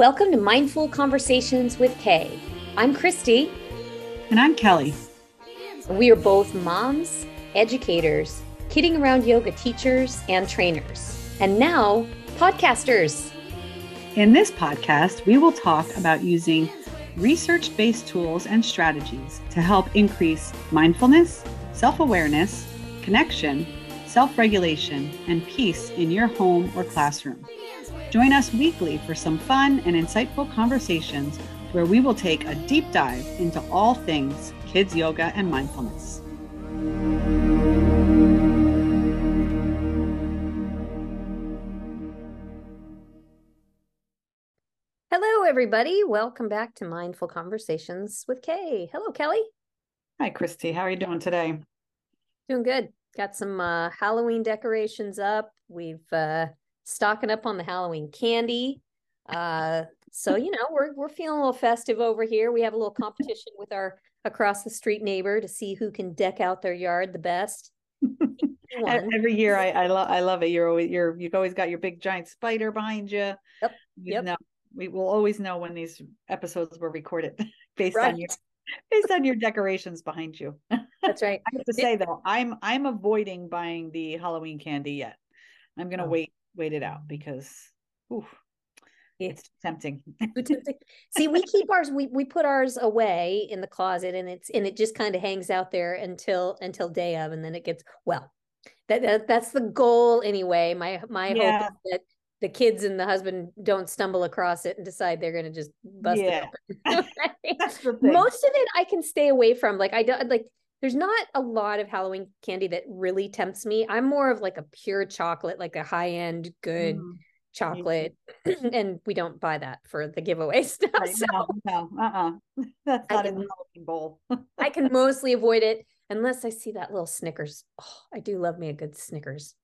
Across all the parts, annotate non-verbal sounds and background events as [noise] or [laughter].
Welcome to Mindful Conversations with Kay. I'm Kristi. And I'm Kelly. We are both moms, educators, kidding around yoga teachers, and trainers. And now, podcasters. In this podcast, we will talk about using research based tools and strategies to help increase mindfulness, self awareness, connection, self regulation, and peace in your home or classroom. Join us weekly for some fun and insightful conversations where we will take a deep dive into all things kids yoga and mindfulness. Hello, everybody. Welcome back to Mindful Conversations with Kay. Hello, Kelly. Hi, Kristi. How are you doing today? Doing good. Got some uh, Halloween decorations up. We've uh, stocking up on the Halloween candy. Uh, so you know we're we're feeling a little festive over here. We have a little competition with our across the street neighbor to see who can deck out their yard the best. [laughs] Every year, I I love I love it. You're always you're you've always got your big giant spider behind you. Yep. yep. Know, we will always know when these episodes were recorded [laughs] based right. on your based on your decorations behind you. [laughs] That's right. I have to say though, I'm I'm avoiding buying the Halloween candy yet. I'm gonna oh. wait wait it out because ooh, it's [laughs] tempting. See, we keep ours, we we put ours away in the closet and it's and it just kind of hangs out there until until day of and then it gets well. That, that that's the goal anyway. My my yeah. hope is that the kids and the husband don't stumble across it and decide they're going to just bust yeah. it open. [laughs] [laughs] Most of it I can stay away from. Like I don't like there's not a lot of Halloween candy that really tempts me. I'm more of like a pure chocolate, like a high end good mm. chocolate, [clears throat] and we don't buy that for the giveaway [laughs] stuff. Right, so no, no, uh, uh-uh. [laughs] that's not can, in the Halloween bowl. I can [laughs] mostly avoid it unless I see that little Snickers. Oh, I do love me a good Snickers.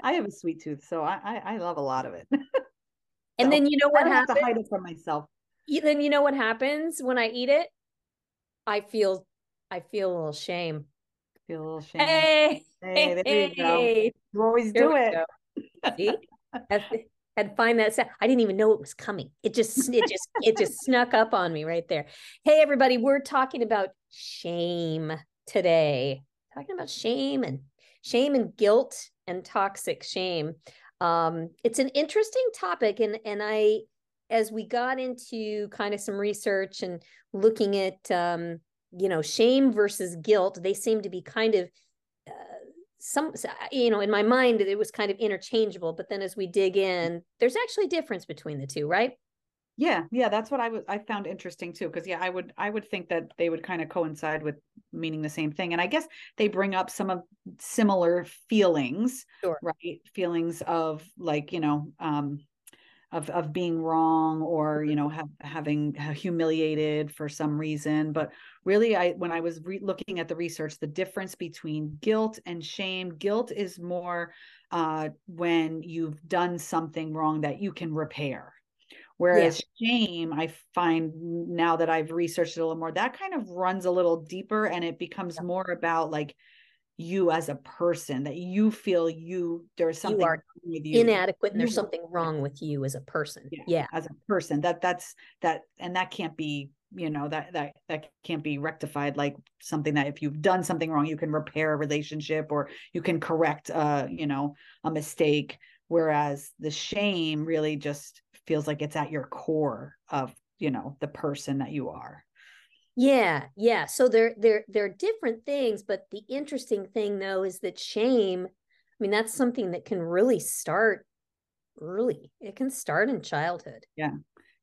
I have a sweet tooth, so I I, I love a lot of it. and so then you know what I happens? Have to hide it from myself. Then you know what happens when I eat it I feel I feel a little shame. Feel a little shame. Hey, hey, there you go. You always do it. See, [laughs] had find that I didn't even know it was coming. It just it just it just snuck up on me right there. Hey everybody, we're talking about shame today. Talking about shame and shame and guilt and toxic shame. Um, it's an interesting topic, and and I as we got into kind of some research and looking at um, you know shame versus guilt they seem to be kind of uh, some you know in my mind it was kind of interchangeable but then as we dig in there's actually a difference between the two right yeah yeah that's what i was i found interesting too because yeah i would i would think that they would kind of coincide with meaning the same thing and i guess they bring up some of similar feelings sure. right feelings of like you know um of of being wrong or you mm-hmm. know have, having humiliated for some reason but really i when i was re- looking at the research the difference between guilt and shame guilt is more uh, when you've done something wrong that you can repair whereas yeah. shame i find now that i've researched it a little more that kind of runs a little deeper and it becomes yeah. more about like you as a person that you feel you there's something you you. inadequate and there's something wrong with you as a person. Yeah, yeah. as a person that that's that and that can't be you know that that that can't be rectified like something that if you've done something wrong you can repair a relationship or you can correct uh you know a mistake. Whereas the shame really just feels like it's at your core of you know the person that you are yeah, yeah. So they're they're they're different things, but the interesting thing though is that shame, I mean, that's something that can really start early. It can start in childhood. Yeah.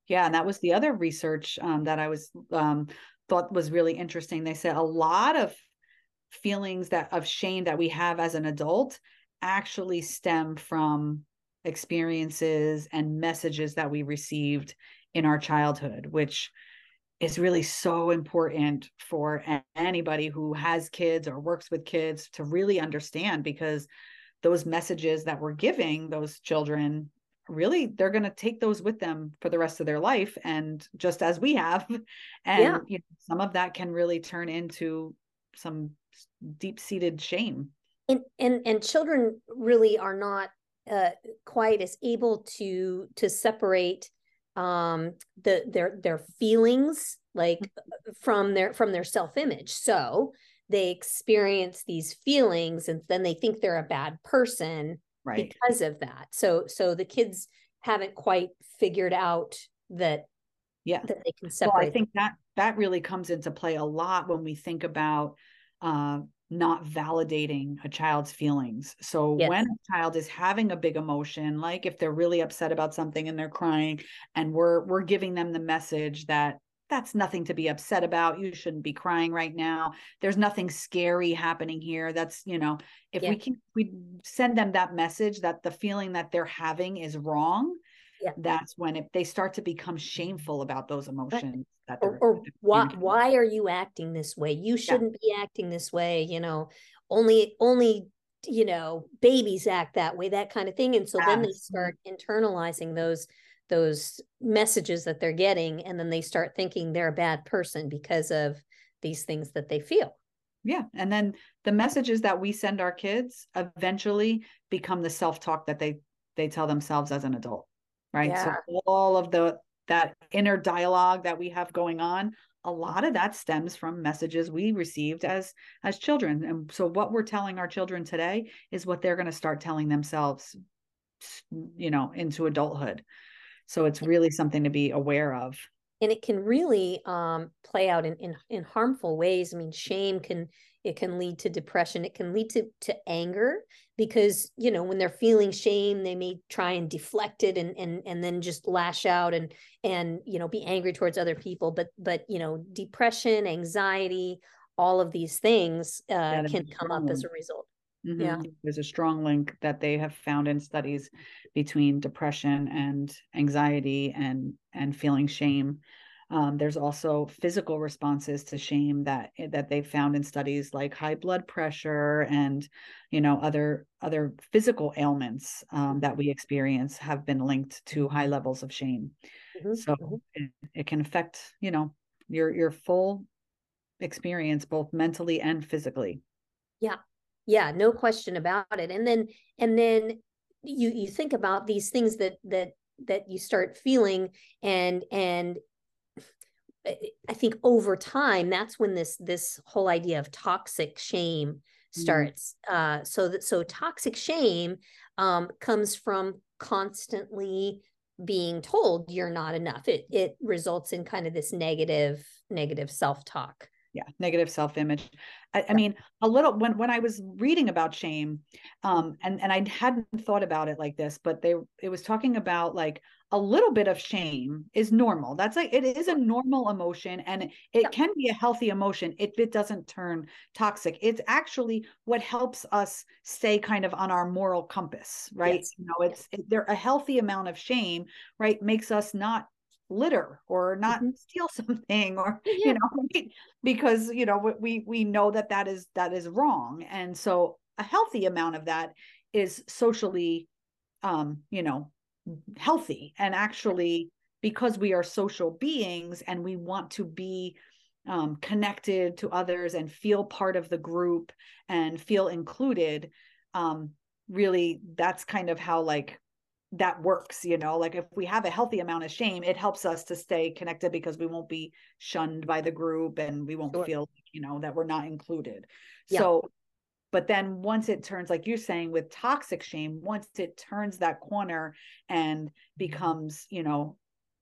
Yeah. And that was the other research um, that I was um, thought was really interesting. They said a lot of feelings that of shame that we have as an adult actually stem from experiences and messages that we received in our childhood, which is really so important for anybody who has kids or works with kids to really understand because those messages that we're giving those children really they're going to take those with them for the rest of their life and just as we have [laughs] and yeah. you know, some of that can really turn into some deep-seated shame and and and children really are not uh, quite as able to to separate um the their their feelings like mm-hmm. from their from their self-image. So they experience these feelings and then they think they're a bad person right. because of that. So so the kids haven't quite figured out that yeah. that they can separate well i think that that really comes into play a lot when we think about uh, not validating a child's feelings. So yes. when a child is having a big emotion, like if they're really upset about something and they're crying and we're we're giving them the message that that's nothing to be upset about. You shouldn't be crying right now. There's nothing scary happening here. That's, you know, if we can we send them that message that the feeling that they're having is wrong, yeah. that's when if they start to become shameful about those emotions that or, or why why are you acting this way? You shouldn't yeah. be acting this way you know only only you know babies act that way that kind of thing. And so yes. then they start internalizing those those messages that they're getting and then they start thinking they're a bad person because of these things that they feel. Yeah. And then the messages that we send our kids eventually become the self-talk that they they tell themselves as an adult right? Yeah. so all of the that inner dialogue that we have going on a lot of that stems from messages we received as as children. And so what we're telling our children today is what they're going to start telling themselves you know into adulthood. So it's really something to be aware of. And it can really um, play out in, in in harmful ways. I mean shame can it can lead to depression it can lead to to anger because you know when they're feeling shame they may try and deflect it and and and then just lash out and and you know be angry towards other people. But but you know depression anxiety all of these things uh, can come up as a result. Mm-hmm. yeah. There's a strong link that they have found in studies between depression and anxiety and and feeling shame um, there's also physical responses to shame that eh, that they found in studies like high blood pressure and you know other other physical ailments um, that we experience have been linked to high levels of shame. Mm-hmm. So mm-hmm. it, it can affect you know your your full experience both mentally and physically. Yeah, yeah, no question about it. And then and then you you think about these things that that that you start feeling and and I think over time, that's when this this whole idea of toxic shame mm-hmm. starts. Mm. Uh, so that so toxic shame um, comes from constantly being told you're not enough. It it results in kind of this negative negative self talk. Yeah, negative self image. I, I, mean, a little when when I was reading about shame, um, and and I hadn't thought about it like this, but they it was talking about like a little bit of shame is normal. That's like it is a normal emotion and it yeah. can be a healthy emotion if it doesn't turn toxic. It's actually what helps us stay kind of on our moral compass, right? Yes. You know, it's it, there a healthy amount of shame, right, makes us not litter or not mm-hmm. steal [laughs] something or yeah. you know because you know we we know that that is that is wrong and so a healthy amount of that is socially um you know healthy and actually because we are social beings and we want to be um, connected to others and feel part of the group and feel included um, really that's kind of how like that works you know like if we have a healthy amount of shame it helps us to stay connected because we won't be shunned by the group and we won't sure. feel you know that we're not included yeah. so but then once it turns like you're saying with toxic shame once it turns that corner and becomes you know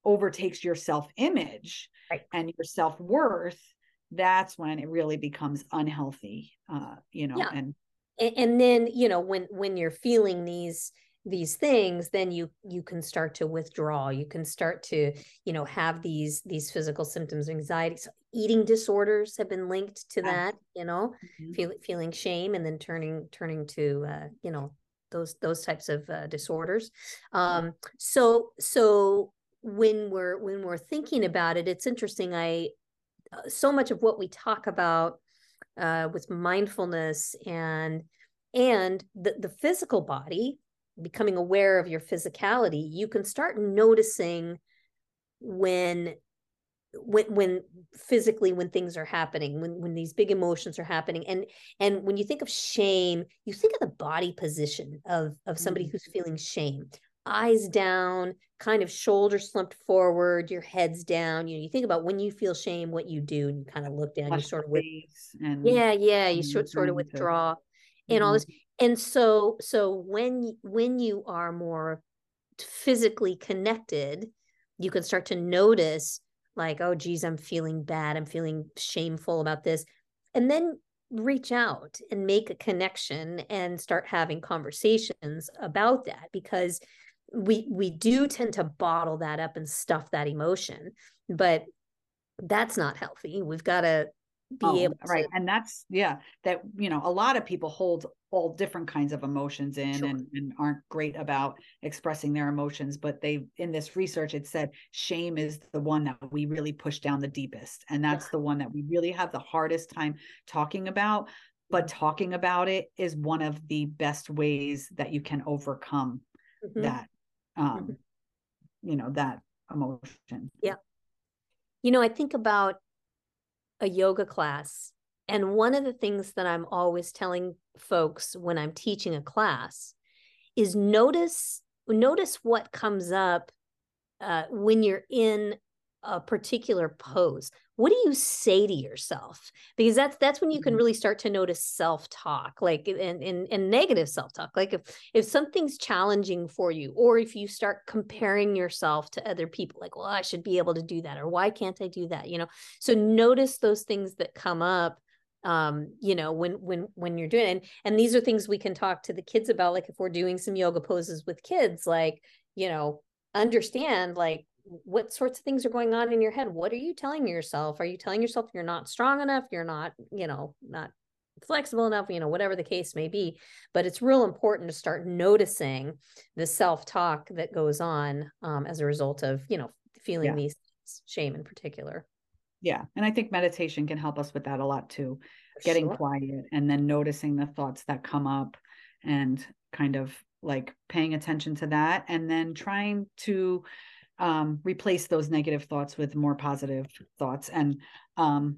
overtakes your self image right. and your self worth that's when it really becomes unhealthy uh you know yeah. and and then you know when when you're feeling these these things then you you can start to withdraw. You can start to you know have these these physical symptoms anxiety so eating disorders have been linked to that you know mm-hmm. feel, feeling shame and then turning turning to uh, you know those those types of uh, disorders. Um so so when we're when we're thinking about it it's interesting. I uh, so much of what we talk about uh, with mindfulness and and the, the physical body becoming aware of your physicality, you can start noticing when when when physically when things are happening when when these big emotions are happening. And and when you think of shame you think of the body position of of somebody mm-hmm. who's feeling shame. Eyes down kind of shoulders slumped forward your head's down. You know you think about when you feel shame what you do and you kind of look down you sort of with, and, yeah yeah you sort, sort of withdraw. To, and mm-hmm. all this and so so when when you are more physically connected you can start to notice like oh geez i'm feeling bad. I'm feeling shameful about this. And then reach out and make a connection and start having conversations about that because we we do tend to bottle that up and stuff that emotion but that's not healthy. We've got to be oh, able to... right and that's yeah that you know a lot of people hold all different kinds of emotions in sure. and, and aren't great about expressing their emotions but they in this research it said shame is the one that we really push down the deepest and that's yeah. the one that we really have the hardest time talking about but mm-hmm. talking about it is one of the best ways that you can overcome mm-hmm. that um mm-hmm. you know that emotion yeah you know i think about a yoga class. And one of the things that I'm always telling folks when I'm teaching a class is notice notice what comes up uh, when you're in a particular pose what do you say to yourself because that's that's when you can mm-hmm. really start to notice self-talk like and, and, and negative self-talk like if if something's challenging for you or if you start comparing yourself to other people like well i should be able to do that or why can't i do that you know so notice those things that come up um you know when when when you're doing it. and and these are things we can talk to the kids about like if we're doing some yoga poses with kids like you know understand like what sorts of things are going on in your head? What are you telling yourself? Are you telling yourself you're not strong enough? You're not you know not flexible enough? You know whatever the case may be. But it's real important to start noticing the self-talk that goes on um, as a result of you know feeling yeah. these shame in particular. Yeah and i think meditation can help us with that a lot too getting sure. quiet and then noticing the thoughts that come up and kind of like paying attention to that and then trying to um, replace those negative thoughts with more positive thoughts. And um,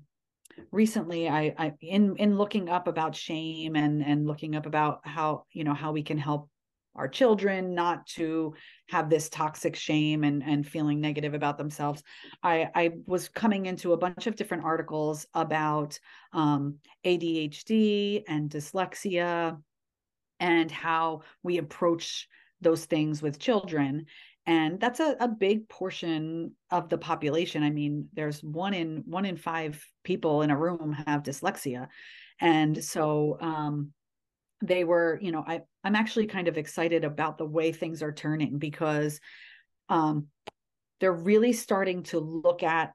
recently, I, I in in looking up about shame and and looking up about how you know how we can help our children not to have this toxic shame and and feeling negative about themselves i i was coming into a bunch of different articles about um, adhd and dyslexia and how we approach those things with children and that's a, a big portion of the population i mean there's one in one in five people in a room have dyslexia and so um, they were you know i i'm actually kind of excited about the way things are turning because um, they're really starting to look at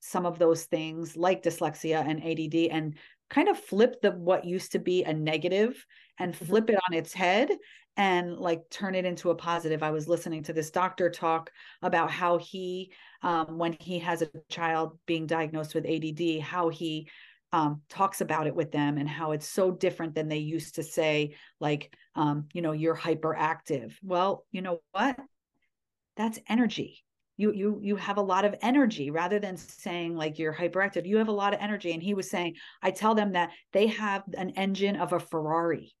some of those things like dyslexia and ADD and kind of flip the what used to be a negative and mm-hmm. flip it on its head and like turn it into a positive. I was listening to this doctor talk about how he, um, when he has a child being diagnosed with ADD, how he um, talks about it with them and how it's so different than they used to say, like, um, you know, you're hyperactive. Well, you know what? That's energy. You you you have a lot of energy rather than saying like you're hyperactive. You have a lot of energy. And he was saying, I tell them that they have an engine of a Ferrari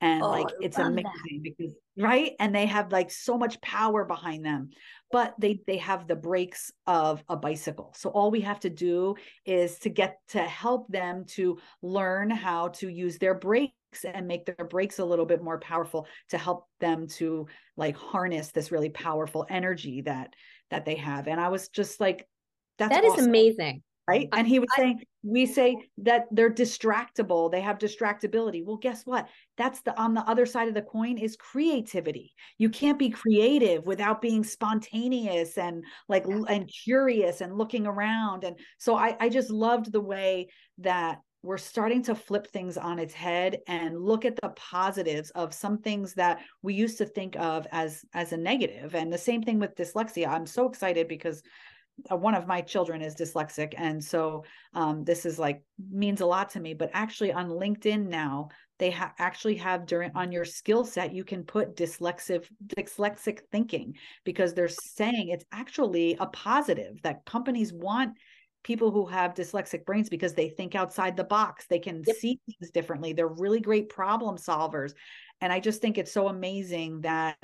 and oh, like it's amazing that. because right and they have like so much power behind them but they they have the brakes of a bicycle so all we have to do is to get to help them to learn how to use their brakes and make their brakes a little bit more powerful to help them to like harness this really powerful energy that that they have and i was just like that's that awesome. amazing right? And he was I, saying we say that they're distractible. They have distractibility. Well guess what? That's the on the other side of the coin is creativity. You can't be creative without being spontaneous and like and curious and looking around. And so i i just loved the way that we're starting to flip things on its head and look at the positives of some things that we used to think of as as a negative. And the same thing with dyslexia. I'm so excited because uh, one of my children is dyslexic and so um, this is like means a lot to me but actually on linkedin now they ha- actually have during on your skill set you can put dyslexic dyslexic thinking because they're saying it's actually a positive that companies want people who have dyslexic brains because they think outside the box they can yep. see things differently they're really great problem solvers and i just think it's so amazing that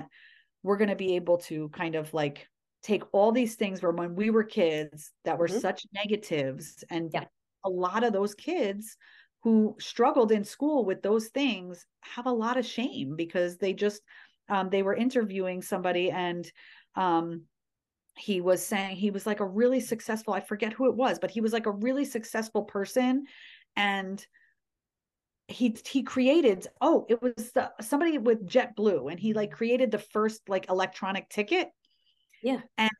we're going to be able to kind of like take all these things from when we were kids that were mm-hmm. such negatives and yeah. a lot of those kids who struggled in school with those things have a lot of shame because they just um, they were interviewing somebody and um, he was saying he was like a really successful i forget who it was but he was like a really successful person and he he created oh it was the, somebody with JetBlue and he like created the first like electronic ticket yeah. And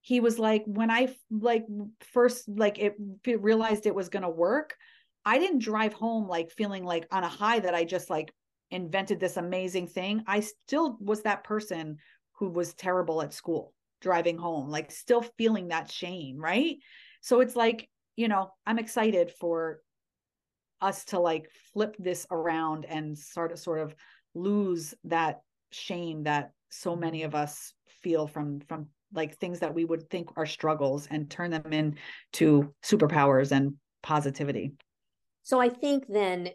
he was like, when I like first like it realized it was gonna work, I didn't drive home like feeling like on a high that I just like invented this amazing thing. I still was that person who was terrible at school driving home, like still feeling that shame, right? So it's like, you know, I'm excited for us to like flip this around and sort of sort of lose that shame that so many of us feel from from like things that we would think are struggles and turn them into superpowers and positivity so i think then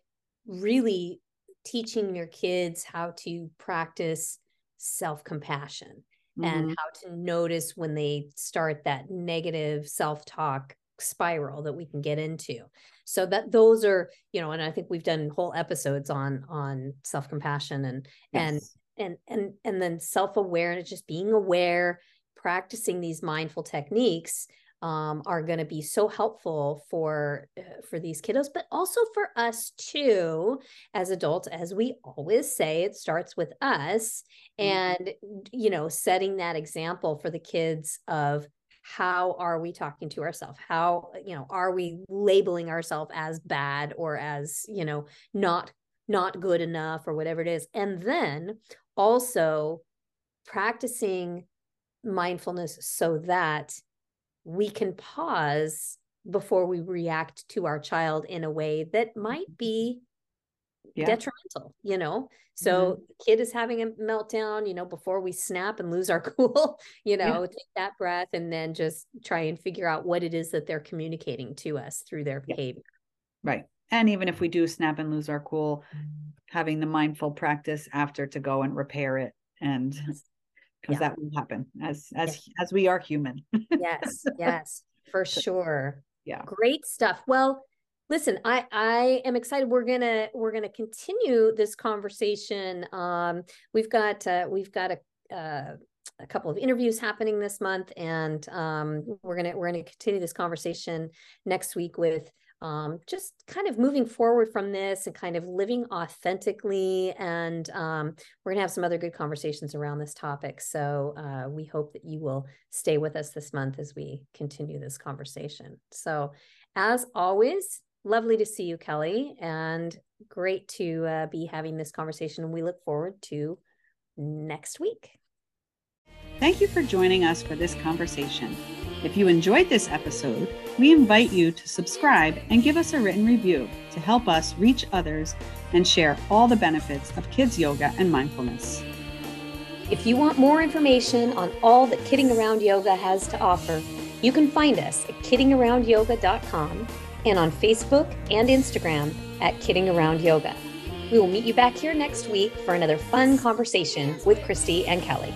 really teaching your kids how to practice self-compassion mm-hmm. and how to notice when they start that negative self-talk spiral that we can get into so that those are you know and i think we've done whole episodes on on self-compassion and yes. and and and and then self-awareness just being aware practicing these mindful techniques um, are going to be so helpful for uh, for these kiddos but also for us too as adults as we always say it starts with us. Mm-hmm. and you know setting that example for the kids of how are we talking to ourselves? How you know are we labeling ourselves as bad or as you know not not good enough or whatever it is? And then also practicing mindfulness so that we can pause before we react to our child in a way that might be yeah. detrimental you know so mm-hmm. kid is having a meltdown you know before we snap and lose our [laughs] cool you know yeah. take that breath and then just try and figure out what it is that they're communicating to us through their yeah. behavior right and even if we do snap and lose our cool having the mindful practice after to go and repair it and because yeah. that will happen as as yes. as we are human. Yes [laughs] yes for sure. Yeah. Great stuff. Well listen i i am excited. We're gonna we're gonna continue this conversation. Um we've got uh we've got a uh a couple of interviews happening this month and um, we're gonna we're gonna continue this conversation next week with um, just kind of moving forward from this and kind of living authentically. And um, we're going to have some other good conversations around this topic. So uh, we hope that you will stay with us this month as we continue this conversation. So, as always, lovely to see you, Kelly, and great to uh, be having this conversation. We look forward to next week. Thank you for joining us for this conversation. If you enjoyed this episode, we invite you to subscribe and give us a written review to help us reach others and share all the benefits of kids yoga and mindfulness. If you want more information on all that Kidding Around Yoga has to offer, you can find us at kiddingaroundyoga.com and on Facebook and Instagram at Kidding Around Yoga. We will meet you back here next week for another fun conversation with Kristi and Kelly.